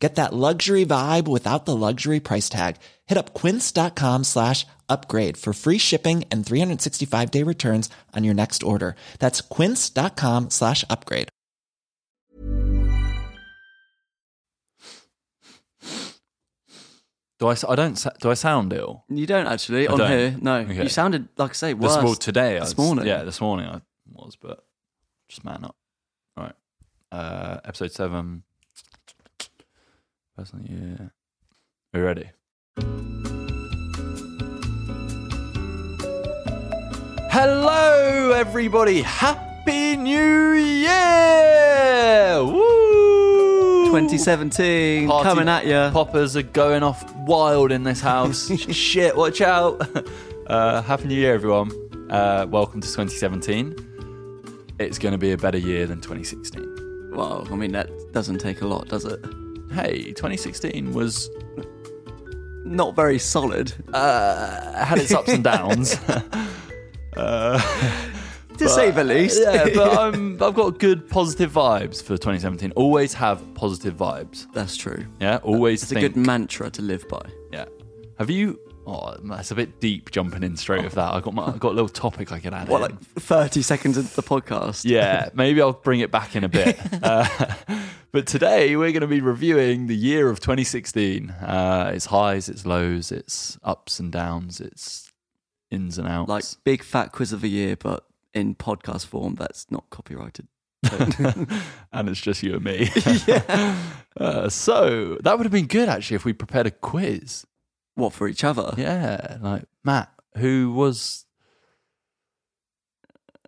Get that luxury vibe without the luxury price tag. Hit up quince.com slash upgrade for free shipping and 365 day returns on your next order. That's quince.com slash upgrade. Do I? s- I don't. Do I sound ill? You don't actually I on don't. here. No, Okay. you sounded like I say This worse well, today. I this was- morning. Yeah, this morning I was, but just man up. All right. Uh, episode seven. Personal year. Are you ready? Hello, everybody. Happy New Year! Woo! 2017 Party coming at you. Poppers are going off wild in this house. Shit, watch out. Uh, Happy New Year, everyone. Uh, welcome to 2017. It's going to be a better year than 2016. Well, I mean that doesn't take a lot, does it? Hey, 2016 was Not very solid, uh, had its ups and downs. uh, to say the least. yeah, but I'm, I've got good positive vibes for 2017. Always have positive vibes. That's true. Yeah, always It's a good mantra to live by. Yeah. Have you? Oh, that's a bit deep jumping in straight with that. I got my, I got a little topic I could add. What, in. like 30 seconds into the podcast? Yeah, maybe I'll bring it back in a bit. Uh, but today we're going to be reviewing the year of 2016. Uh, its highs, its lows, its ups and downs, its ins and outs. Like big fat quiz of the year, but in podcast form that's not copyrighted. and it's just you and me. uh, so that would have been good actually if we prepared a quiz. What for each other? Yeah, like Matt, who was.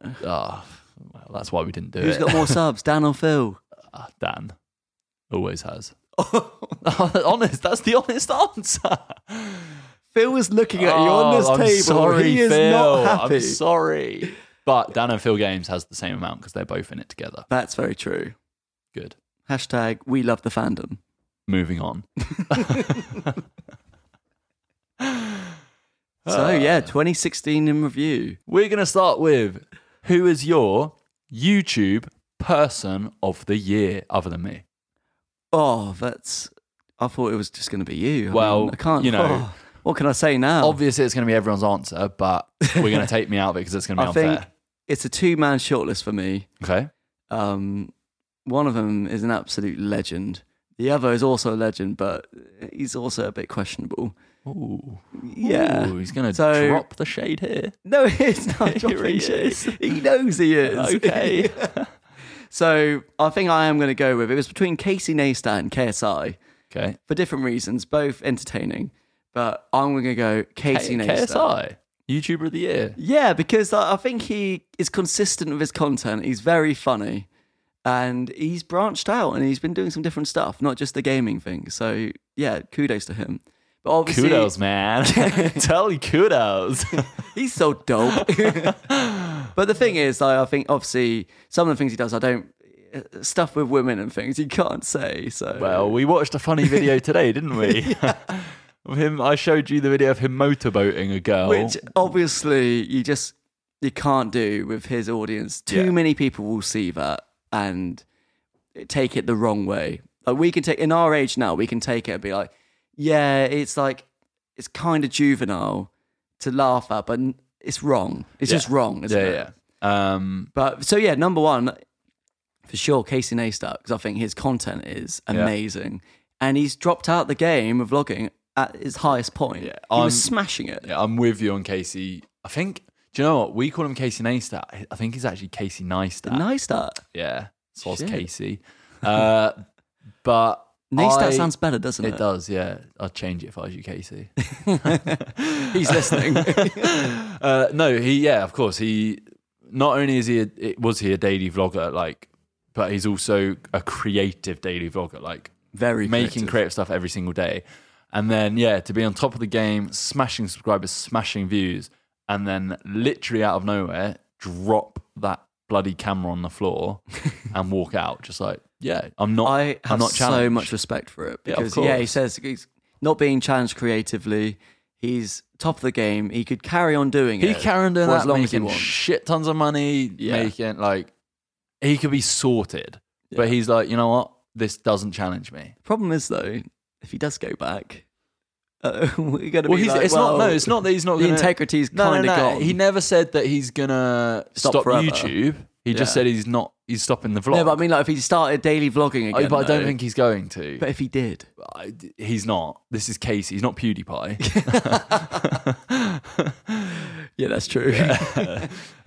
Oh, well, that's why we didn't do Who's it. got more subs, Dan or Phil? Ah, Dan. Always has. honest, that's the honest answer. Phil was looking at you on this Oh, I'm table. Sorry, he is Phil. not happy. I'm sorry. But Dan and Phil Games has the same amount because they're both in it together. That's very true. Good. Hashtag we love the fandom. Moving on. So yeah, 2016 in review. We're going to start with who is your YouTube person of the year other than me? Oh, that's. I thought it was just going to be you. I Well, mean, I can't. you know- oh, what can I say now? Obviously, it's going to be everyone's answer, but we're going to take me out of it because it's going to be I think unfair. it's a two-man shortlist for me. Okay. Um, one of them is an absolute legend. The other is also a legend, but he's also a bit questionable. Ooh. Yeah. Ooh, he's going to So- drop the shade here. No, he's not dropping he. He knows he is. Okay. so I think I am going to go with it was between Casey Neistat and KSI okay. for different reasons, both entertaining. But I'm going to go Casey K- Neistat. KSI, YouTuber of the year. Yeah, because I think he is consistent with his content. He's very funny, and he's branched out and he's been doing some different stuff, not just the gaming thing. So yeah, kudos to him. But obviously, Kudos, man. Tell you kudos. he's so dope. but the thing is, I, I think obviously some of the things he does, I don't uh, stuff with women and things he can't say. So well, we watched a funny video today, didn't we? Of him, I showed you the video of him motorboating a girl. which obviously you just you can't do with his audience. Too Yeah. many people will see that and take it the wrong way. Like we can take in our age now, we can take it and be like, yeah, it's like it's kind of juvenile to laugh at, but it's wrong. It's Yeah. just wrong, isn't yeah, it? yeah. Um, But so yeah, number one for sure, Casey Neistat because I think his content is Yeah. amazing, and he's dropped out the game of vlogging at his highest point. Yeah, he I'm- was smashing it. yeah, I'm with you on Casey. I think. Do you know what we call him? Casey Neistat. I think he's actually Casey Neistat. Neistat. Yeah, so it's Shit. Casey. Uh, but Neistat I- sounds better, doesn't it? It does, yeah. I'd change it if I was you, Casey. He's listening. uh, no, he, yeah, of course. He not only is he, a, it, was he a daily vlogger, like, but he's also a creative daily vlogger, like Very making creative. creative stuff every single day. And then, yeah, to be on top of the game, smashing subscribers, smashing views, and then literally out of nowhere, drop that bloody camera on the floor and walk out. Just like, yeah, I'm not. I I'm have not so challenged. much respect for it Yeah, of because yeah, he course. says he's not being challenged creatively. He's top of the game. He could carry on doing He it carry on doing for that, as long as he making wants. shit tons of money, Yeah. making like he could be sorted. But he's like, you know what? This doesn't challenge me. Problem is though, if he does go back, uh, we're to Well, be he's like, it's well, not. No, it's not that he's not. The gonna, integrity's No, no, kind of no. gone. He never said that he's gonna Stop stop, forever. YouTube. He just Yeah. said he's not. He's stopping the vlog. no, but I mean, like if he started daily vlogging I- again, but I don't though, think he's going to. But if he did, I, he's not. This is Casey. He's not PewDiePie. yeah, that's true.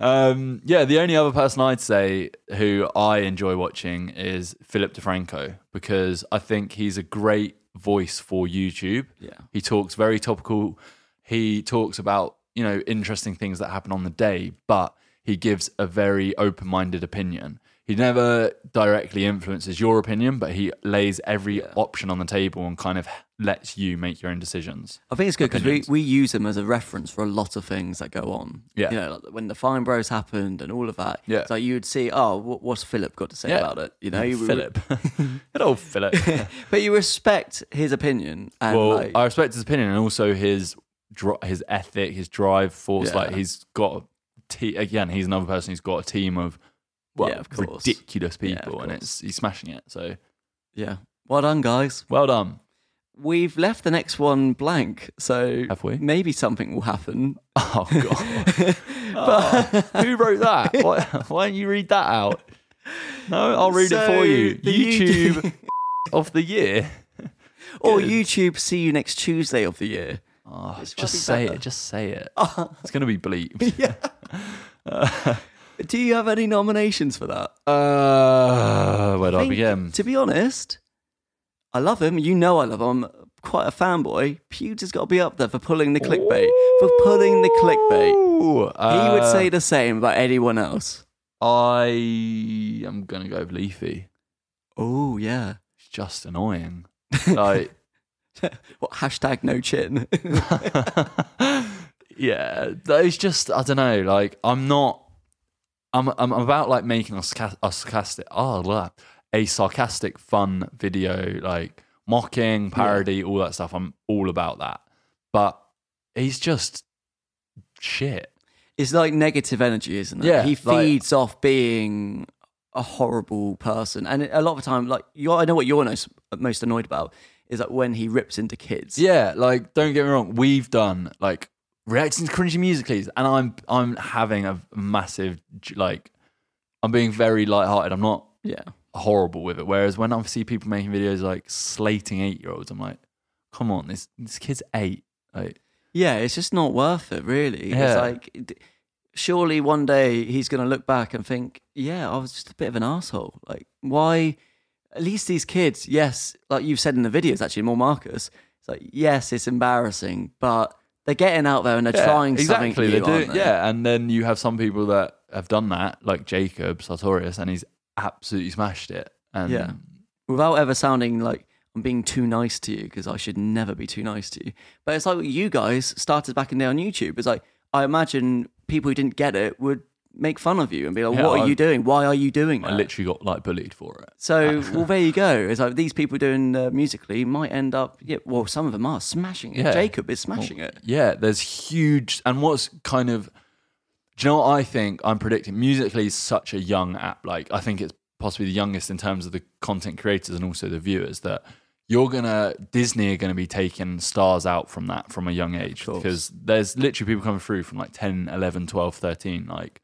um, yeah, the only other person I'd say who I enjoy watching is Philip DeFranco because I think he's a great voice for YouTube. Yeah. He talks very topical. He talks about, you know, interesting things that happen on the day, but he gives a very open minded opinion. He never directly influences your opinion, but he lays every option on the table and kind of lets you make your own decisions. I think it's good because we, we use him as a reference for a lot of things that go on. Yeah. You know, like when the Fine Bros happened and all of that. Yeah. So you would see, oh, what, what's Philip got to say Yeah. about it? You know, you, Philip. Good old Philip. But you respect his opinion. And well, like, I respect his opinion and also his his ethic, his drive, force. Yeah. Like he's got te- again. He's another person who's got a team of well, Yeah, of course. ridiculous Yeah, people, and it's he's smashing it. So yeah. Well done, guys. well done. We've left the next one blank. So Have we? maybe something will happen. Oh god, Oh, who wrote that? Why, why don't you read that out? No, I'll read So, it for you. YouTube of the year. Or YouTube, see you next Tuesday of the year. Oh, just say better. it. Just say it. It's gonna be bleeped. Do you have any nominations for that? Uh, where do I, think, begin? To be honest, I love him. You know I love him. I'm quite a fanboy. Pewds has got to be up there for pulling the clickbait. For pulling the clickbait. Ooh, he would uh, say the same about anyone else. I am gonna go with Leafy. Oh, yeah. It's just annoying. Like, What, hashtag no chin. yeah, that is just I don't know. Like, I'm not. I'm I'm about like making a, a sarcastic. Oh, blah, a sarcastic, fun video, like mocking, parody, all that stuff. I'm all about that. But he's just shit. it's like negative energy, isn't it? Yeah, He like- feeds off being a horrible person. And a lot of the time, like, you I know what you're most, most annoyed about is that when he rips into kids. Yeah, like don't get me wrong, we've done like reacting to cringy musicals, and I'm I'm having a massive like I'm being very light-hearted. I'm not Yeah. horrible with it. Whereas when I see people making videos like slating eight-year-olds, I'm like, come on, this this kid's eight. Like, Yeah, it's just not worth it, really. It's Yeah. like, d- surely one day he's going to look back and think, yeah, I was just a bit of an asshole. Like, why? At least these kids, yes, like you've said in the videos, actually, more Marcus, it's like, yes, it's embarrassing, but they're getting out there and they're yeah, trying exactly. something They're new, doing, aren't they? yeah, and then you have some people that have done that, like Jacob Sartorius, and he's absolutely smashed it. And Yeah. Without ever sounding like I'm being too nice to you, because I should never be too nice to you. But it's like you guys started back in there on YouTube. It's like, I imagine people who didn't get it would make fun of you and be like, Yeah, what are you doing? Why are you doing that?" I literally got like bullied for it. So, well, there you go. It's like these people doing uh, Musical.ly might end up, yeah, well, some of them are smashing it. Yeah. Jacob is smashing it. Yeah, there's huge. And what's kind of, do you know what I think? I'm predicting Musical.ly is such a young app. Like, I think it's possibly the youngest in terms of the content creators and also the viewers that you're gonna Disney are gonna be taking stars out from that from a young age because there's literally people coming through from like 10, 11, 12, 13, like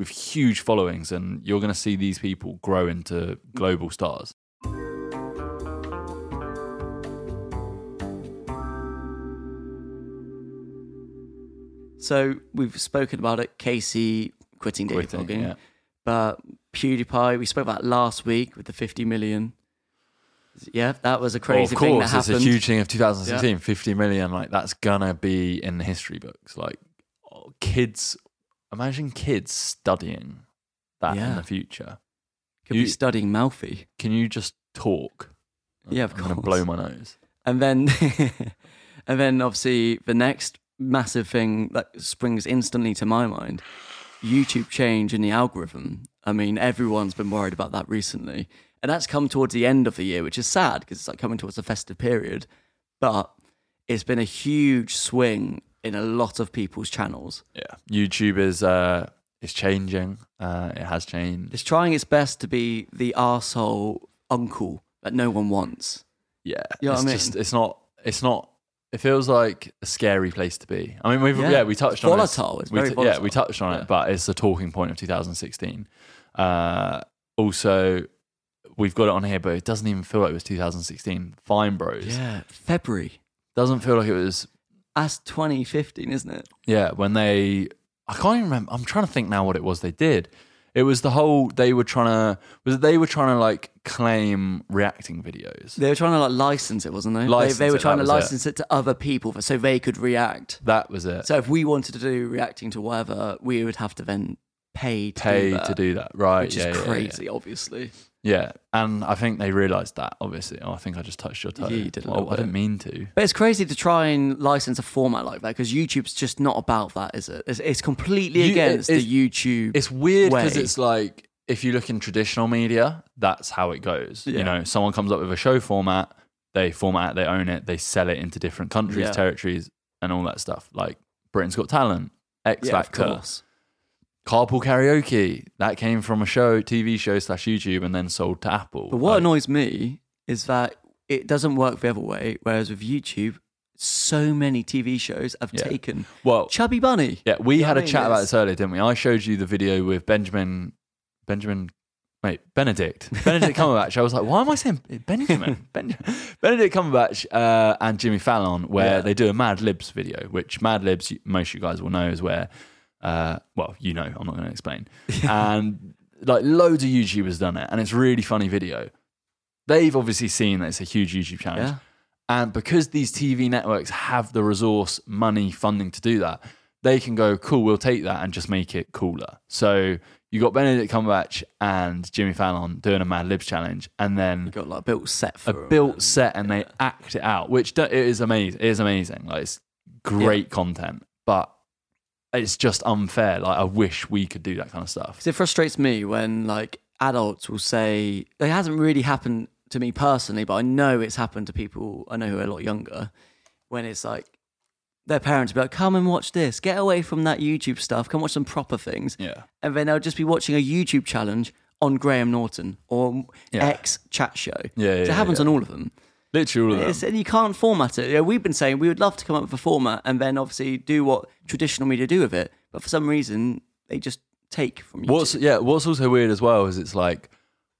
with huge followings, and you're gonna see these people grow into global stars. So, we've spoken about it. Casey quitting daily Quitting, vlogging. yeah. But PewDiePie, we spoke about last week with the 50 million. Yeah, that was a Well, crazy of thing that course, it's a huge thing of 2016. 50 million, like that's gonna be in the history books. Like kids, imagine kids studying that in Yeah. the future. Could you- be studying Malfi. Can you just talk? Yeah, of I'm gonna course. blow my nose. And then, and then obviously the next massive thing that springs instantly to my mind, YouTube change in the algorithm. I mean, everyone's been worried about that recently. And that's come towards the end of the year, which is sad because it's like coming towards the festive period. But it's been a huge swing in a lot of people's channels. Yeah, YouTube is uh, is changing. Uh, it has changed. It's trying its best to be the arsehole uncle that no one wants. Yeah, You know what it's I mean? just it's not it's not. It feels like a scary place to be. I mean, we've yeah, Yeah. we touched on volatile. It's We very t- Yeah, we touched on Yeah. it, but it's the talking point of 2016. Uh, also, we've got it on here, but it doesn't even feel like it was 2016. Fine Bros Yeah. February. doesn't feel like it was. That's 2015, isn't it? Yeah, when they, I can't even remember. I'm trying to think now what it was they did. It was the whole they were trying to was it they were trying to like claim reacting videos. They were trying to like license it, wasn't they? License they, they were it, trying to was it. license it. to other people for, so they could react. That was it. So if we wanted to do reacting to whatever, we would have to then pay to Pay do that, to do that, right? which yeah, is yeah, yeah, crazy, obviously. Yeah, and I think they realised that. Obviously, oh, I think I just touched your toe. Yeah, you did Well, I didn't mean to. But it's crazy to try and license a format like that because YouTube's just not about that, is it? It's, it's completely You- against it's- the YouTube. It's weird because it's like if you look in traditional media, that's how it goes. Yeah. You know, someone comes up with a show format, they format it, they own it, they sell it into different countries, Yeah. territories, and all that stuff. Like Britain's Got Talent, X Factor, course. Carpool Karaoke. That came from a show, TV show slash YouTube, and then sold to Apple. But what Like, annoys me is that it doesn't work the other way. Whereas with YouTube, so many TV shows have Yeah. taken well, Chubby Bunny. Yeah, we You had a a I mean? chat about this earlier, didn't we? I showed you the video with Benjamin, Benjamin, wait, Benedict, Benedict Cumberbatch. I was like, why am I saying Benjamin? ben, Benedict Cumberbatch uh, and Jimmy Fallon, where Yeah. they do a Mad Libs video, which Mad Libs, most of you guys will know, is where, uh, well, you know, I'm not going to explain, and like loads of YouTubers done it, and it's really funny video. They've obviously seen that it's a huge YouTube challenge. Yeah. And because these TV networks have the resource, money, funding to do that, they can go, cool, we'll take that and just make it cooler. So you got Benedict Cumberbatch and Jimmy Fallon doing a Mad Libs challenge, and then got like a built set for a built set, and they act it out, which do- it is amazing. It is amazing. Like it's great content, but it's just unfair. Like I wish we could do that kind of stuff. 'Cause it frustrates me when like adults will say it hasn't really happened to me personally, but I know it's happened to people I know who are a lot younger. When it's like their parents will be like, "Come and watch this. Get away from that YouTube stuff. Come watch some proper things." Yeah. And then they'll just be watching a YouTube challenge on Graham Norton or. X chat show. Yeah, yeah, So it happens yeah. on all of them. Literally all. It's, and you can't format it. You know, we've been saying we would love to come up with a format and then obviously do what traditional media do with it, but for some reason they just take from YouTube. What's yeah? What's also weird as well is it's like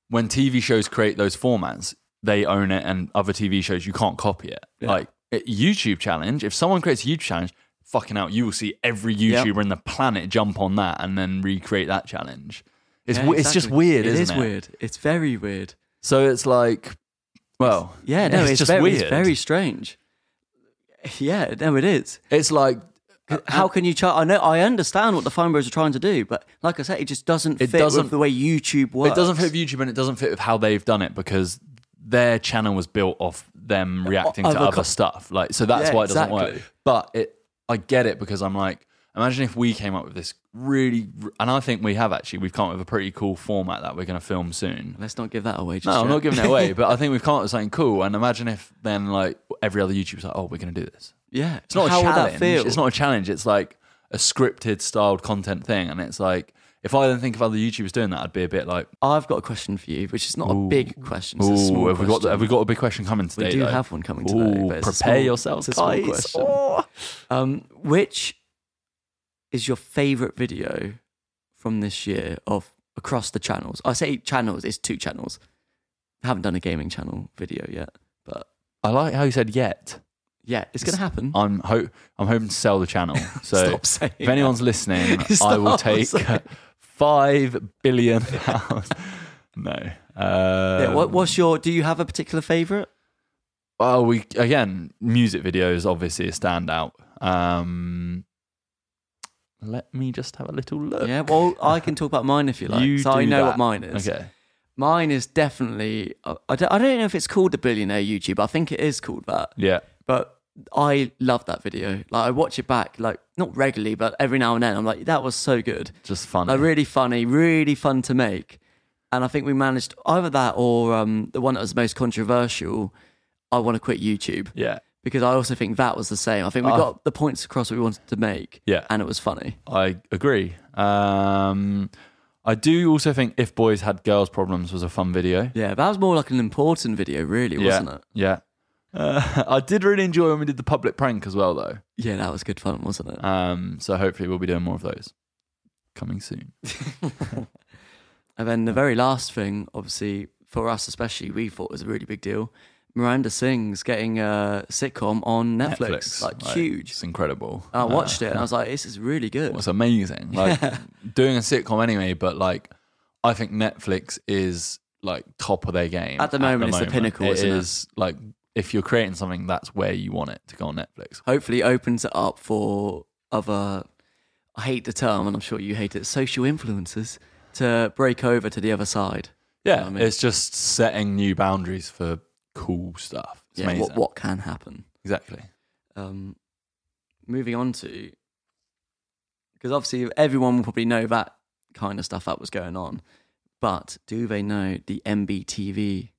when TV shows create those formats, they own it, and other TV shows you can't copy it. Like YouTube challenge, if someone creates a YouTube challenge, fucking out, you will see every Yep. YouTuber in the planet jump on that and then recreate that challenge. It's Yeah, w it's just weird, It isn't is it? weird. It's very weird. So it's like, well, Yeah, no, it's, just very, weird. It's very strange. Yeah, no, it is. It's like uh, How can you chart? I know, I understand what the Fine Bros are trying to do, but like I said, it just doesn't It fit doesn't- with the way YouTube works. It doesn't fit with YouTube and it doesn't fit with how they've done it because their channel was built off them reacting to other other co- stuff. Like so that's Yeah, why it doesn't work. But it I get it because I'm like, imagine if we came up with this really and I think we have actually, we've come up with a pretty cool format that we're gonna film soon. Let's not give that away. Just No, I'm not giving it away, but I think we've come up with something cool. And imagine if then like every other YouTuber's like, oh, we're gonna do this. Yeah, It's not How a challenge. It's not a challenge. It's like a scripted styled content thing. And it's like if I then think of other YouTubers doing that, I'd be a bit like, I've got a question for you, which is not Ooh. a big question. It's a small have we got have we got a big question coming today? We do though? have one coming today. Ooh, but prepare small- yourselves, it's a small guys. question. Oh. Um, which is your favorite video from this year of across the channels? I say channels. It's two channels. I haven't done a gaming channel video yet, but I like how you said yet. yeah, it's gonna happen. I'm ho- I'm hoping to sell the channel. So Stop saying if anyone's listening, I will take saying- five billion pounds. no. Uh, yeah, what, what's your? Do you have a particular favorite? Well, we again music videos obviously a standout. Um, let me just have a little look. Yeah, well, I can talk about mine if you like. You so I know that. what mine is. Okay. Mine is definitely. I don't, I don't know if it's called the billionaire YouTube. I think it is called that. Yeah. But I love that video. Like I watch it back, like not regularly, but every now and then. I'm like, that was so good. Just fun. Like really funny, really fun to make. And I think we managed either that or um, the one that was most controversial. I want to quit YouTube yeah. Because I also think that was the same. I think we Ah. got the points across that we wanted to make. Yeah. and it was funny. I agree. Um, I do also think if boys had girls problems was a fun video. Yeah, that was more like an important video, really, wasn't yeah. it? Yeah. Uh, I did really enjoy when we did the public prank as well, though. Yeah, that was good fun, wasn't it? Um, so hopefully we'll be doing more of those coming soon. And then the very last thing, obviously for us especially, we thought was a really big deal. Miranda Sings getting a sitcom on Netflix, like, huge. It's incredible. I watched Uh, it and I was like, this is really good. It's amazing. Like doing a sitcom anyway, but like I think Netflix is like top of their game At the moment, it's the pinnacle, It isn't it? is like if you're creating something, that's where you want it to go on Netflix. Hopefully opens it up for other, I hate the term and I'm sure you hate it, social influencers to break over to the other side. Yeah, I mean- it's just setting new boundaries for cool stuff. It's yeah, amazing. what, what can happen. Exactly. um, moving on to because obviously everyone will probably know that kind of stuff that was going on, but do they know the MBTV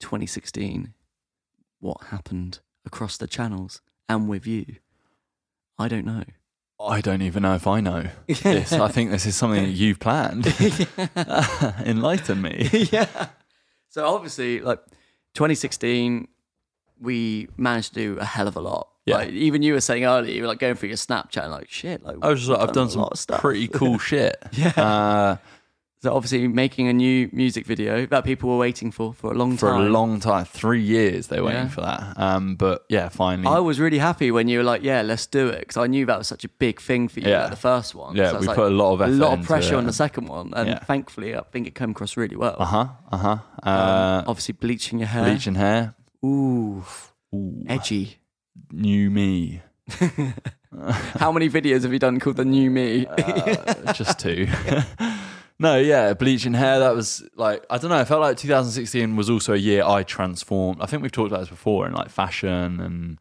2016? What happened across the channels and with you? I don't know. I don't even know if I know this. I think this is something that you've planned. Enlighten me. yeah. So obviously, like 2016, we managed to do a hell of a lot. Yeah. Like, even you were saying earlier, you were like going through your Snapchat and like shit. Like I was just like, I've done a some lot of stuff. pretty cool shit. Yeah. Uh, So obviously making a new music video that people were waiting for for a long for time. For a long time, three years they were waiting for that. Um, but yeah, finally. I was really happy when you were like, "Yeah, let's do it," because I knew that was such a big thing for you, Yeah. like the first one. Yeah, So we like, put a lot of a lot of pressure it. on the second one, and Yeah. thankfully, I think it came across really well. uh huh, uh huh. Um, Uh, obviously, bleaching your hair, bleaching hair. ooh, Ooh, edgy. new me. How many videos have you done called the new me? Uh, just two. no, yeah, bleaching hair. That was like I don't know. I felt like 2016 was also a year I transformed. I think we've talked about this before in like fashion and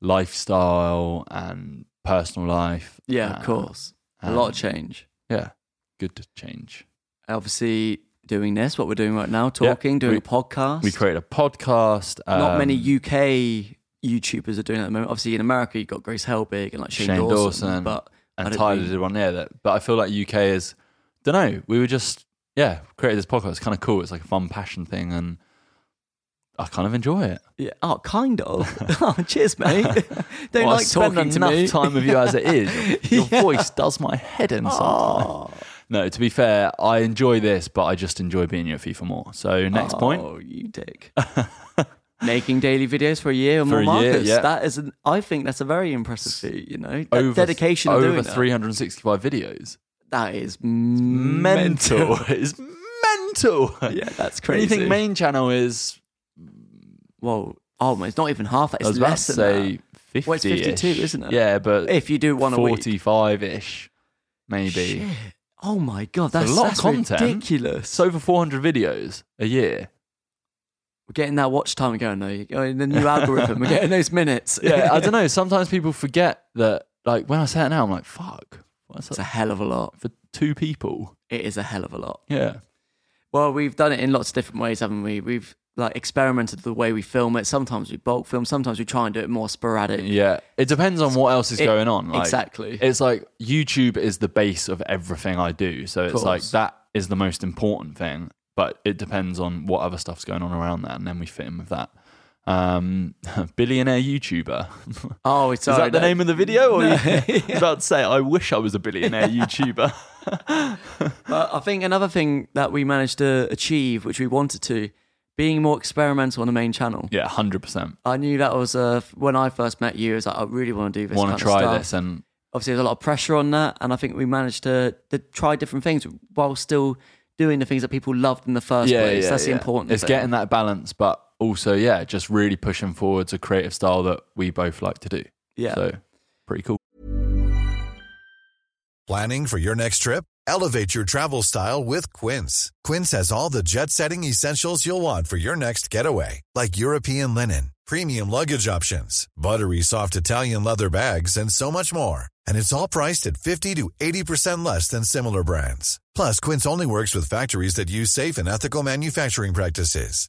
lifestyle and personal life. yeah, Uh, of course, a lot of um, change. Yeah, good to change. Obviously, doing this, what we're doing right now, talking, doing we- a podcast. We created a podcast. Not many um, UK YouTubers are doing it at the moment. Obviously, in America, you've got Grace Helbig and like Shane, Shane Dawson, Dawson but and Tyler did one there. That, but I feel like UK is. Don't know. We were just yeah created this podcast. It's kind of cool. It's like a fun passion thing, and I kind of enjoy it. Yeah, oh, kind of. oh, cheers, mate. Don't Well, I like spend talking to enough me. time with you as it is. Your Yeah. voice does my head in sometimes. Oh, No, to be fair, I enjoy this, but I just enjoy being your FIFA more. So next oh, point. Oh, you dick. Making daily videos for a year or For more, a year, Marcus. yeah. That is, an, I think that's a very impressive feat. You know, that Over dedication over doing that. 365 videos. That is Mental. mental. it's mental. yeah, that's Do crazy. you think main channel is? well, oh, my, it's not even half that. It's less than say that. 50. Well, it's 52, isn't it? Yeah, but If you do one a week. 45 ish, maybe. Shit. Oh my god, It's a that's, lot of content. ridiculous. It's over 400 videos a year. We're getting that watch time going though. In the new algorithm, we're getting those minutes. Yeah, I don't know. Sometimes people forget that, like, when I say it now, I'm like, fuck. What's It's a hell of a lot. for two people? It is a hell of a lot. Yeah. Well, we've done it in lots of different ways, haven't we? We've like experimented the way we film it. Sometimes we bulk film. Sometimes we try and do it more sporadic. Yeah. It depends on what else is It- going on. Like, exactly. It's like YouTube is the base of everything I do. So it's like that is the most important thing. But it depends on what other stuff's going on around that. And then we fit in with that. Um, billionaire YouTuber. oh, Is that the name of the video? Or No. you- I was about to say, I wish I was a billionaire YouTuber. But I think another thing that we managed to achieve, which we wanted to, being more experimental on the main channel. yeah, 100%. I knew that was uh, when I first met you. I was like, I really want to do this. Want to try this. And obviously there's a lot of pressure on that and i think we managed to, to try different things while still doing the things that people loved in the first place that's the important It's thing. getting that balance, but also, yeah, just really pushing forwards a creative style that we both like to do. yeah So pretty cool. Planning for your next trip? Elevate your travel style with Quince. Quince has all the jet setting essentials you'll want for your next getaway, like European linen, premium luggage options, buttery soft Italian leather bags, and so much more. And it's all priced at 50 to 80% less than similar brands. Plus, Quince only works with factories that use safe and ethical manufacturing practices.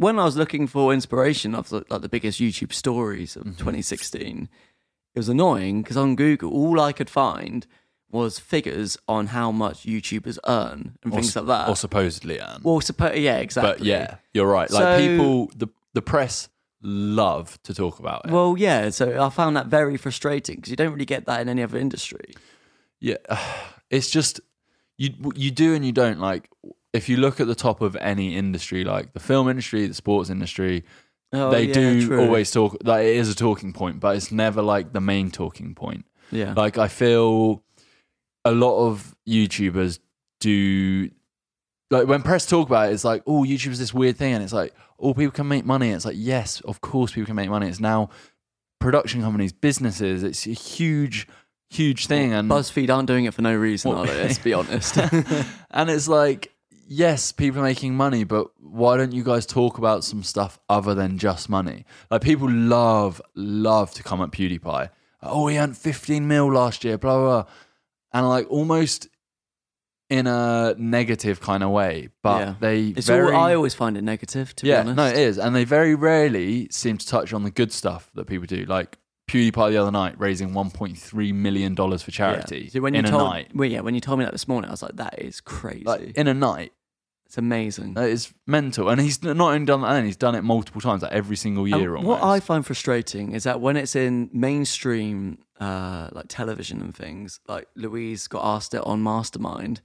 when I was looking for inspiration of the, like the biggest YouTube stories of mm-hmm. 2016, it was annoying because on Google all I could find was figures on how much YouTubers earn and things or, like that. Or supposedly earn. well, suppo- yeah, exactly. but yeah, you're right. Like So- people, the the press love to talk about it. Well, yeah. So I found that very frustrating because you don't really get that in any other industry. yeah, it's just you you do and you don't. Like if you look at the top of any industry, like the film industry, the sports industry, Oh, they yeah, do true. always talk. Like it is a talking point, but it's never like the main talking point. Yeah. Like I feel a lot of YouTubers do like when press talk about it, it's like, oh, YouTube's this weird thing, and it's like, oh, people can make money. It's like, yes, of course, people can make money. It's now production companies, businesses. It's a huge, huge thing, and BuzzFeed aren't doing it for no reason, Well- are they? Let's be honest. and it's like, yes, people are making money, but why don't you guys talk about some stuff other than just money? Like people love, love to come at PewDiePie. Oh, he earned 15 mil last year, blah, blah, blah. And like almost in a negative kind of way, but yeah. they It's very, all, I always find it negative, to yeah, be honest. no, it is. And they very rarely seem to touch on the good stuff that people do. Like PewDiePie the other night raising $1.3 million for Yeah. charity So when you in a told, night. Well, yeah, when you told me that this morning, I was like, that is crazy. Like in a night. It's amazing. That is mental. And he's not only done that, then he's done it multiple times, like every single And year. what. I find frustrating is that when it's in mainstream, uh, like television and things, like Louise got asked it on Mastermind.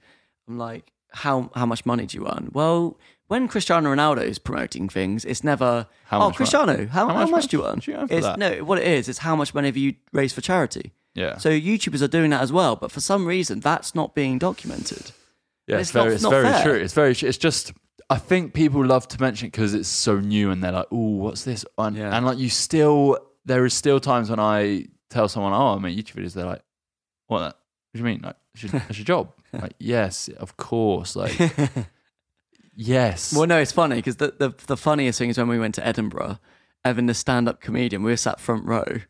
I'm like, how how much money do you earn? Well, when Cristiano Ronaldo is promoting things, it's never How oh Cristiano, how, How how, much much, do you earn? do you earn it's, that? No, what it is, it's how much money have you raised for charity. yeah, So YouTubers are doing that as well, but for some reason that's not being documented. Yeah, it's it's, very, it's it's not very fair. true. It's very, it's just. I think people love to mention it because it's so new, and they're like, "Oh, what's this?" And, Yeah. and like, you still, there is still times when I tell someone, "Oh, I make YouTube videos," they're like, "What? What do you mean? Like, it's your, it's your job?" like, yes, of course. Like, yes. Well, no, it's funny because the, the the funniest thing is when we went to Edinburgh, Evan, the stand-up comedian, we were sat front row.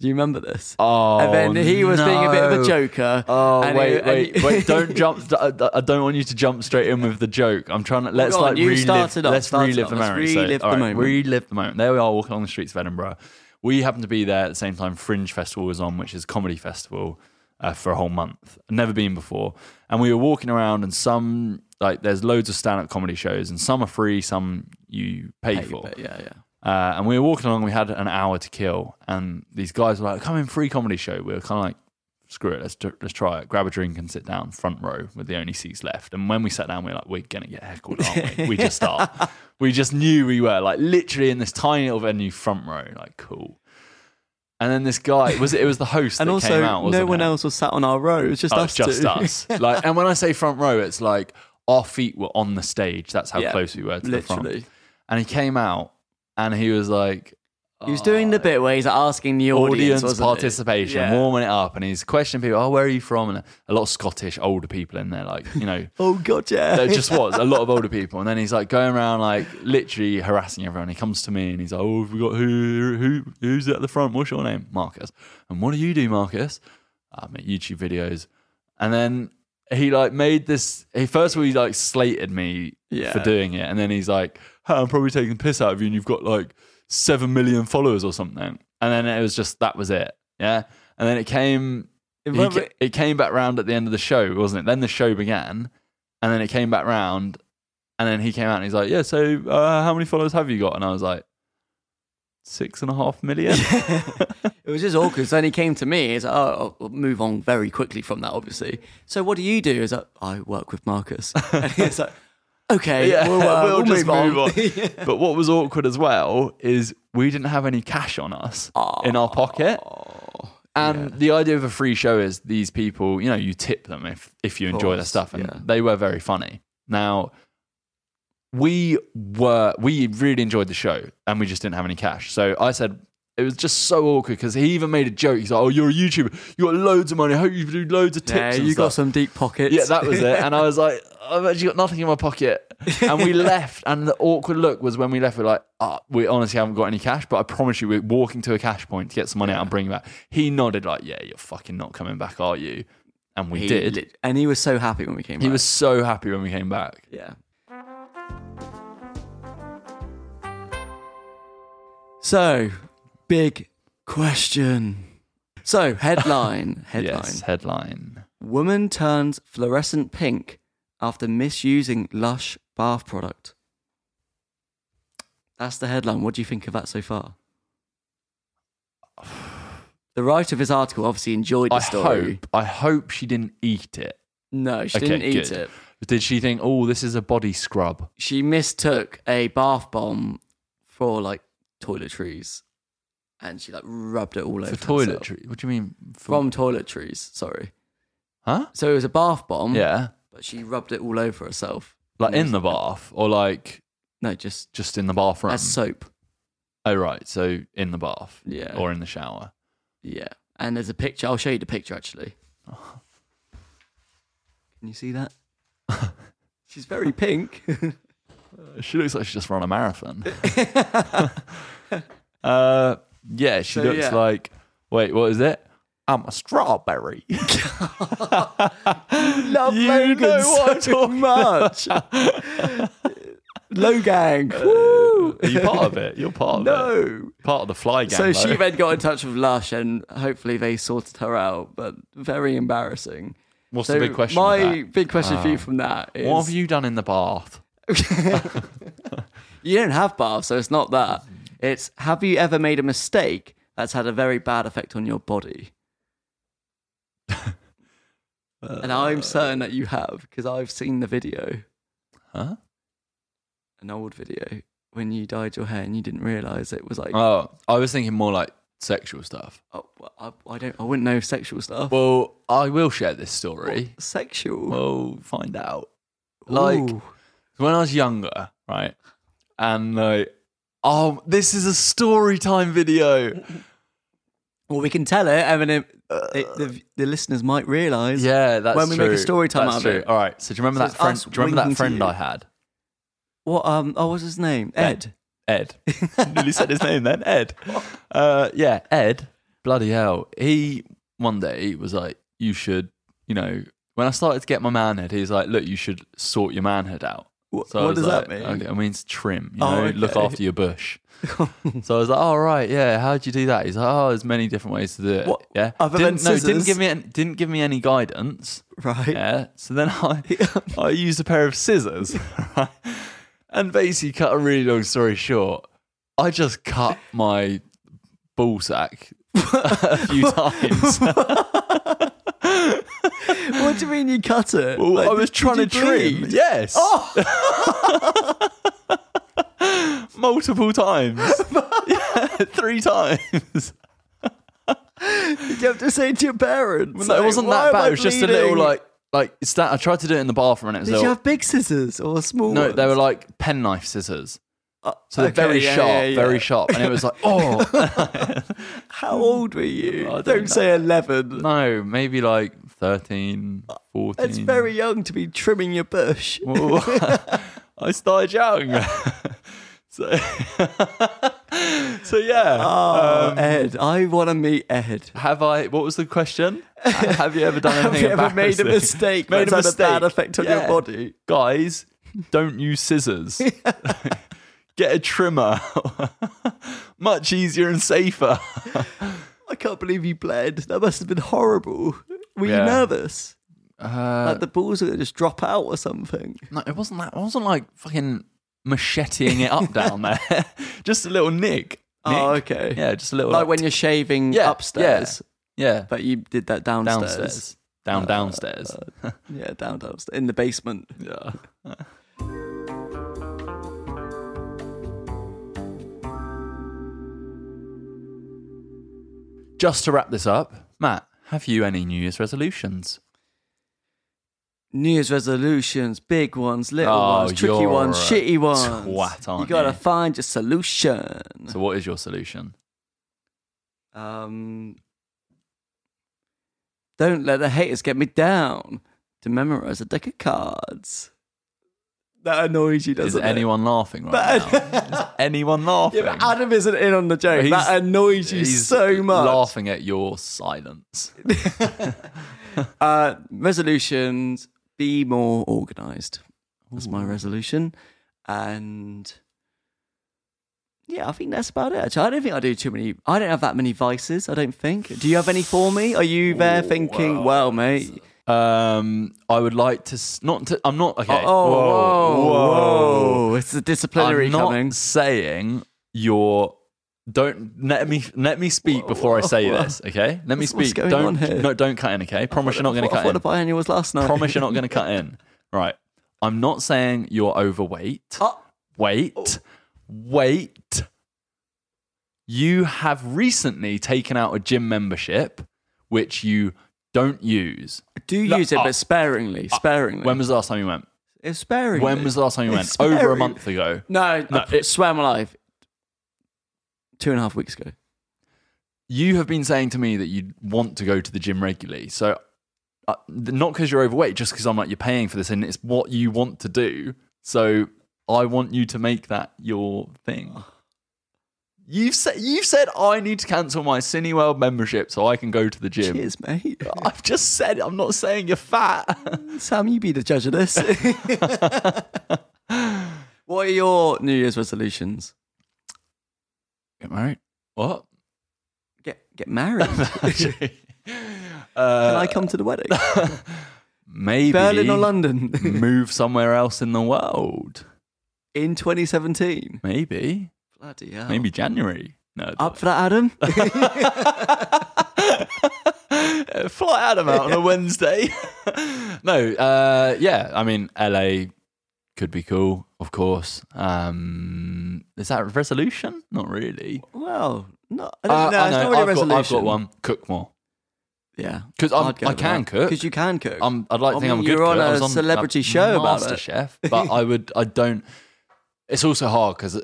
Do you remember this? Oh, and then he was being a bit of a joker. Oh wait, he- wait, he- wait! Don't jump. I don't want you to jump straight in with the joke. I'm trying to let's on, like you relive. started let's started relive off, the let's relive so, the right, moment. Relive the moment. There we are, walking along the streets of Edinburgh. We happened to be there at the same time. Fringe Festival was on, which is a comedy festival uh, for a whole month. Never been before, and we were walking around, and some like there's loads of stand-up comedy shows, and some are free, some you pay Hey, for. but yeah, yeah. Uh, and we were walking along. We had an hour to kill, and these guys were like, "Come in, free comedy show." We were kind of like, "Screw it, let's let's try it." Grab a drink and sit down front row with the only seats left. And when we sat down, we were like, "We're gonna get heckled, aren't we?" we just start. we just knew we were like literally in this tiny little venue front row, like cool. And then this guy was it? It was the host And that also, came out. no one it? else was sat on our row. It was just Oh, us just two. us. Like, and when I say front row, it's like our feet were on the stage. That's how Yeah, close we were to the front. And he came out, and he was like, He was doing the oh, bit where he's asking the audience, audience wasn't participation, Yeah. warming it up, and he's questioning people. Oh, where are you from? And a lot of Scottish older people in there, like you know, Oh god, yeah. there just was a lot of older people. And then he's like going around, like literally harassing everyone. He comes to me and he's like, "Oh, we got who who who's at the front? What's your name, Marcus? And what do you do, Marcus? Ah, I make YouTube videos." And then he like made this. He first of all he like slated me Yeah. for doing it, and then he's like, "I'm probably taking piss out of you, and you've got like." seven million followers or something. And then it was just that was it. Yeah. And then it came he Remember- it came back round at the end of the show, wasn't it? Then the show began. And then it came back round, and then he came out and he's like, "Yeah, so uh, how many followers have you got?" And I was like, six and a half million. It was just awkward. So then he came to me. He's like, oh, I'll move on very quickly from that, obviously. So what do you do? He's like, I work with Marcus. And he's like, okay, yeah, we'll, uh, we'll, just move, on. But what was awkward as well is we didn't have any cash on us in our pocket. And the idea of a free show is these people, you know, you tip them if if you enjoy their stuff, and yeah. they were very funny. Now, we were we really enjoyed the show, and we just didn't have any cash. So I said it was just so awkward because he even made a joke. He's like, "Oh, you're a YouTuber. You got loads of money. I hope you do loads of tips." Yeah, and you got stuff." some deep pockets. Yeah, that was it. And I was like, I've actually got nothing in my pocket. And we left. And the awkward look was when we left, we're like, oh, we honestly haven't got any cash, but I promise you, we're walking to a cash point to get some money out and bring it back. He nodded, like, yeah, you're fucking not coming back, are you? And we He did. lit- and he was so happy when we came back. he back. was so happy when we came back. Yeah. So, big question. So, headline. Headline. Yes, headline. Woman turns fluorescent pink after misusing Lush bath product. That's the headline. What do you think of that so far? The writer of his article obviously enjoyed the I story. hope, I hope she didn't eat it. No, she Okay, didn't eat good. it. Did she think, oh, this is a body scrub? She mistook a bath bomb for like toiletries, and she like rubbed it all over For herself. toiletry? What do you mean? For, from toiletries. Sorry. huh? So it was a bath bomb. Yeah. but she rubbed it all over herself. Like in the bath or like No, just just in the bathroom? as soap. Oh right, so in the bath, Yeah. or in the shower. Yeah, and there's a picture. I'll show you the picture actually. Can you see that? She's very pink. She looks like she just run a marathon. uh, yeah, she So, looks yeah. like. Wait, what is it? I'm a strawberry. Love You Logan know what so talking much. Logang. Uh, Woo! Are you part of it? You're part of it. no. Part of the fly gang. So she then got in touch with Lush, and hopefully they sorted her out. But very embarrassing. What's so the big question? My big question for you Oh. from that is? What have you done in the bath? You don't have baths, so it's not that. It's have you ever made a mistake that's had a very bad effect on your body? and I'm uh. certain that you have because I've seen the video, Huh? an old video, when you dyed your hair and you didn't realize it was like, Oh, I was thinking more like sexual stuff. oh, well, I, I don't, I wouldn't know sexual stuff. Well, I will share this story. sexual. We'll find out. Like Ooh. when I was younger, right? And like, oh, this is a story time video. well, we can tell it, and then it, it- the, the listeners might realize. Yeah, that's When we make a true. story time That's out of true. it. All right. So do you remember So that it's friend? us Do you remember that to friend you. I had? What? Um. Oh, what's his name? Ed. Ed. Nearly said his name then. Ed. Uh, yeah, Ed. Bloody hell. He one day was like, "You should, you know." When I started to get my manhead, he's like, "Look, you should sort your manhood out." What, So what does that mean? Okay, it means trim. You Oh, know, look after your bush. so I was like, "Oh right, yeah. How'd you do that?" He's like, "Oh, there's many different ways to do it." What, Yeah, other didn't, than no, didn't give me any, didn't give me any guidance. Right. Yeah. So then I I used a pair of scissors, right? and basically cut a really long story short. I just cut my ball sack a few times. What do you mean you cut it? Well, Like, I was did- trying did to trim. bleed? Yes. Oh! Multiple times. yeah, three times. Did you have to say to your parents? No, it wasn't that bad. It was just a little like like that I tried to do it in the bathroom and it was Did a you little, have big scissors or small? no, ones? they were like penknife scissors. So they're okay, very yeah, sharp, yeah, yeah. very sharp. And it was like, oh How old were you? I don't don't know. say eleven. no, maybe like 13, 14. That's very young to be trimming your bush. I started young. so, so yeah. Oh, um, Ed, I want to meet Ed. have I? What was the question? have you ever done anything Have you ever made a mistake Made that's a had a bad mistake. effect on your body? Guys, don't use scissors. Get a trimmer. Much easier and safer. I can't believe you bled. That must have been horrible. Were Yeah. you nervous? Uh, like the balls are gonna just drop out or something. no, it wasn't that. It wasn't like fucking macheting it up down there. just a little nick. Oh, Nick. okay. Yeah, just a little. Like when you're shaving Yeah, upstairs, yeah, but you did that downstairs. downstairs, down downstairs. Yeah, down downstairs in the basement. yeah. Just to wrap this up, Matt, have you any New Year's resolutions? New Year's resolutions, big ones, little Oh, ones, tricky ones, shitty ones. twat, aren't you gotta you? find your solution. So, what is your solution? Um, don't let the haters get me down. To memorize a deck of cards. That annoys you, doesn't it? anyone laughing right But- now? Is anyone laughing? Yeah, but Adam isn't in on the joke. He's- that annoys you He's so much. Laughing at your silence. Uh, resolutions: be more organised. That's my resolution, and yeah, I think that's about it. Actually, I don't think I do too many. I don't have that many vices. I don't think. Do you have any for me? Are you there thinking, well, mate? Um, I would like to s- not to. I'm not okay. Oh, whoa, whoa, whoa. It's the disciplinary I'm not coming. saying you're. Don't let me let me speak before I say whoa. this. Okay, let me What's- what's speak. going don't on here? no, don't cut in. Okay, promise you're not going to cut in. the biennial was last night. Promise you're not going to cut in. Right. I'm not saying you're overweight. Oh. Wait. Wait. You have recently taken out a gym membership, which you don't use. do use it, uh, but sparingly. Sparingly. When was the last time you went? it's sparingly. When was the last time you went? It's Over a sparingly. month ago. No, No, it- swear my life. Two and a half weeks ago. You have been saying to me that you want to go to the gym regularly. So, uh, not because you're overweight, just because I'm like, you're paying for this and it's what you want to do. So, I want you to make that your thing. You've said you've said I need to cancel my Cineworld membership so I can go to the gym. Cheers, mate. I've just said it. I'm not saying you're fat. Sam, you be the judge of this. what are your New Year's resolutions? Get married. What? Get get married. Can uh, I come to the wedding? maybe Berlin or London move somewhere else in the world. in 2017? Maybe. Bloody hell. Maybe January. No. Up for that, Adam? Fly Adam out on a Wednesday. no, uh, yeah. I mean, LA could be cool, of course. Um, is that a resolution? Not really. well, no, I Uh, don't know. I it's know, not really a I've, got, resolution. I've got one. Cook more. Yeah, 'Cause I'm- I can cook. Because you can cook. I'm, I'd like to I think I'm a good you're on cook. I a was celebrity show about it. Master Chef, but I would, I don't. It's also hard because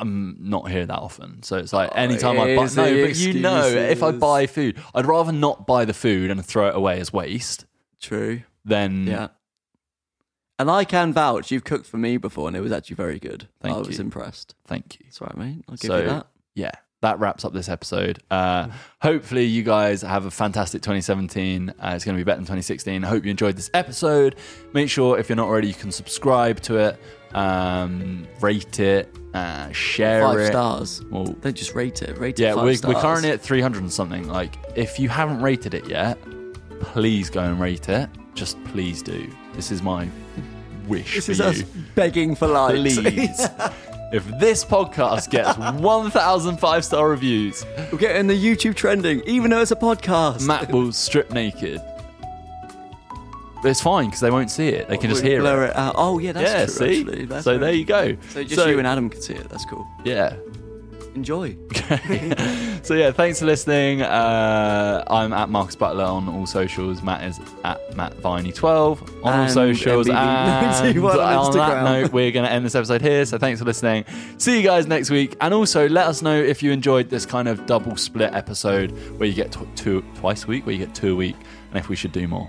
I'm not here that often, so it's like anytime I buy. No, but you know, if I buy food, I'd rather not buy the food and throw it away as waste True. Then Yeah. And I can vouch. You've cooked for me before, and it was actually very good. Thank I was impressed. Thank you. That's right, mate. I'll give so you that. yeah, that wraps up this episode. Uh, hopefully, you guys have a fantastic 2017. Uh, it's going to be better than 2016. I hope you enjoyed this episode. Make sure if you're not already, you can subscribe to it, um, rate it, uh, share Five it. stars. Well, Don't just rate it. Rate it. yeah, five we're, stars. we're currently at 300 and something. Like, if you haven't rated it yet, please go and rate it. Just please do. This is my wish This is you. us begging for likes. Please. if this podcast gets 1,000 five star reviews, We're getting the YouTube trending, even though it's a podcast. Matt will strip naked. But it's fine because they won't see it. They can just hear blur it. it out. Oh yeah, that's yeah, true. see? Actually. That's so there you go. So just you and Adam can see it. That's cool. Yeah. Enjoy. so yeah, thanks for listening. Uh, I'm at Marcus Butler on all socials. Matt is at Matt Viney12 on all And socials. MBB91 And on on that Instagram. note, we're going to end this episode here. So thanks for listening. See you guys next week. And also let us know if you enjoyed this kind of double split episode where you get t- two twice a week, where you get two a week, and if we should do more.